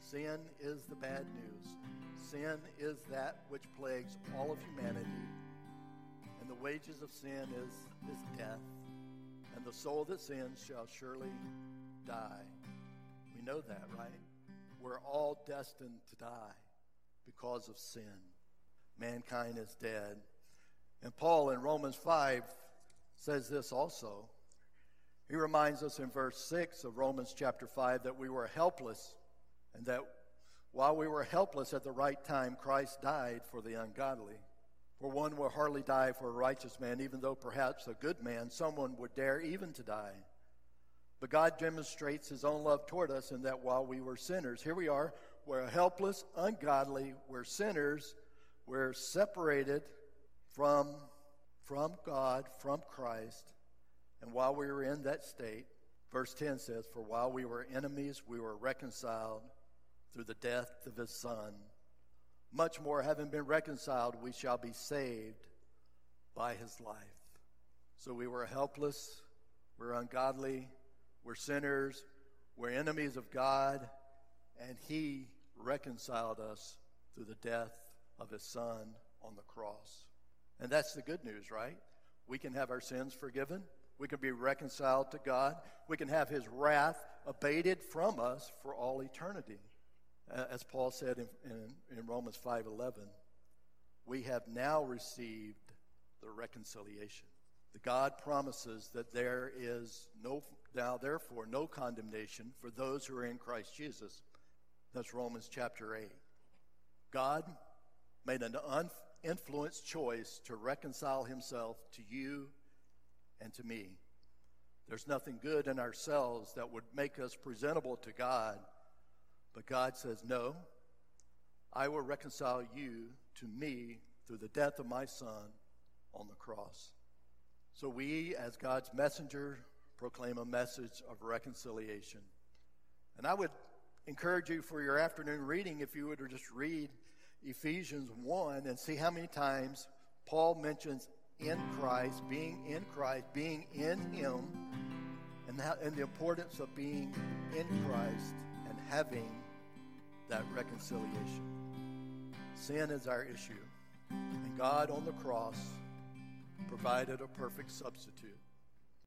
Sin is the bad news. Sin is that which plagues all of humanity. And the wages of sin is, is death. And the soul that sins shall surely die. We know that, right? We're all destined to die because of sin. Mankind is dead. And Paul in Romans 5 says this also. He reminds us in verse 6 of Romans chapter 5 that we were helpless and that while we were helpless at the right time, Christ died for the ungodly. For one will hardly die for a righteous man, even though perhaps a good man, someone would dare even to die. But God demonstrates his own love toward us in that while we were sinners, here we are, we're helpless, ungodly, we're sinners, we're separated from, from God, from Christ. And while we were in that state, verse 10 says, For while we were enemies, we were reconciled through the death of his Son. Much more, having been reconciled, we shall be saved by his life. So we were helpless, we're ungodly, we're sinners, we're enemies of God, and he reconciled us through the death of his Son on the cross. And that's the good news, right? We can have our sins forgiven. We can be reconciled to God. We can have his wrath abated from us for all eternity. As Paul said in, in, in Romans 5:11, we have now received the reconciliation. The God promises that there is no now therefore no condemnation for those who are in Christ Jesus. That's Romans chapter 8. God made an uninfluenced choice to reconcile himself to you and to me. There's nothing good in ourselves that would make us presentable to God but God says, No, I will reconcile you to me through the death of my son on the cross. So we, as God's messenger, proclaim a message of reconciliation. And I would encourage you for your afternoon reading if you would just read Ephesians 1 and see how many times Paul mentions in Christ, being in Christ, being in Him, and, and the importance of being in Christ and having that reconciliation. Sin is our issue, and God on the cross provided a perfect substitute.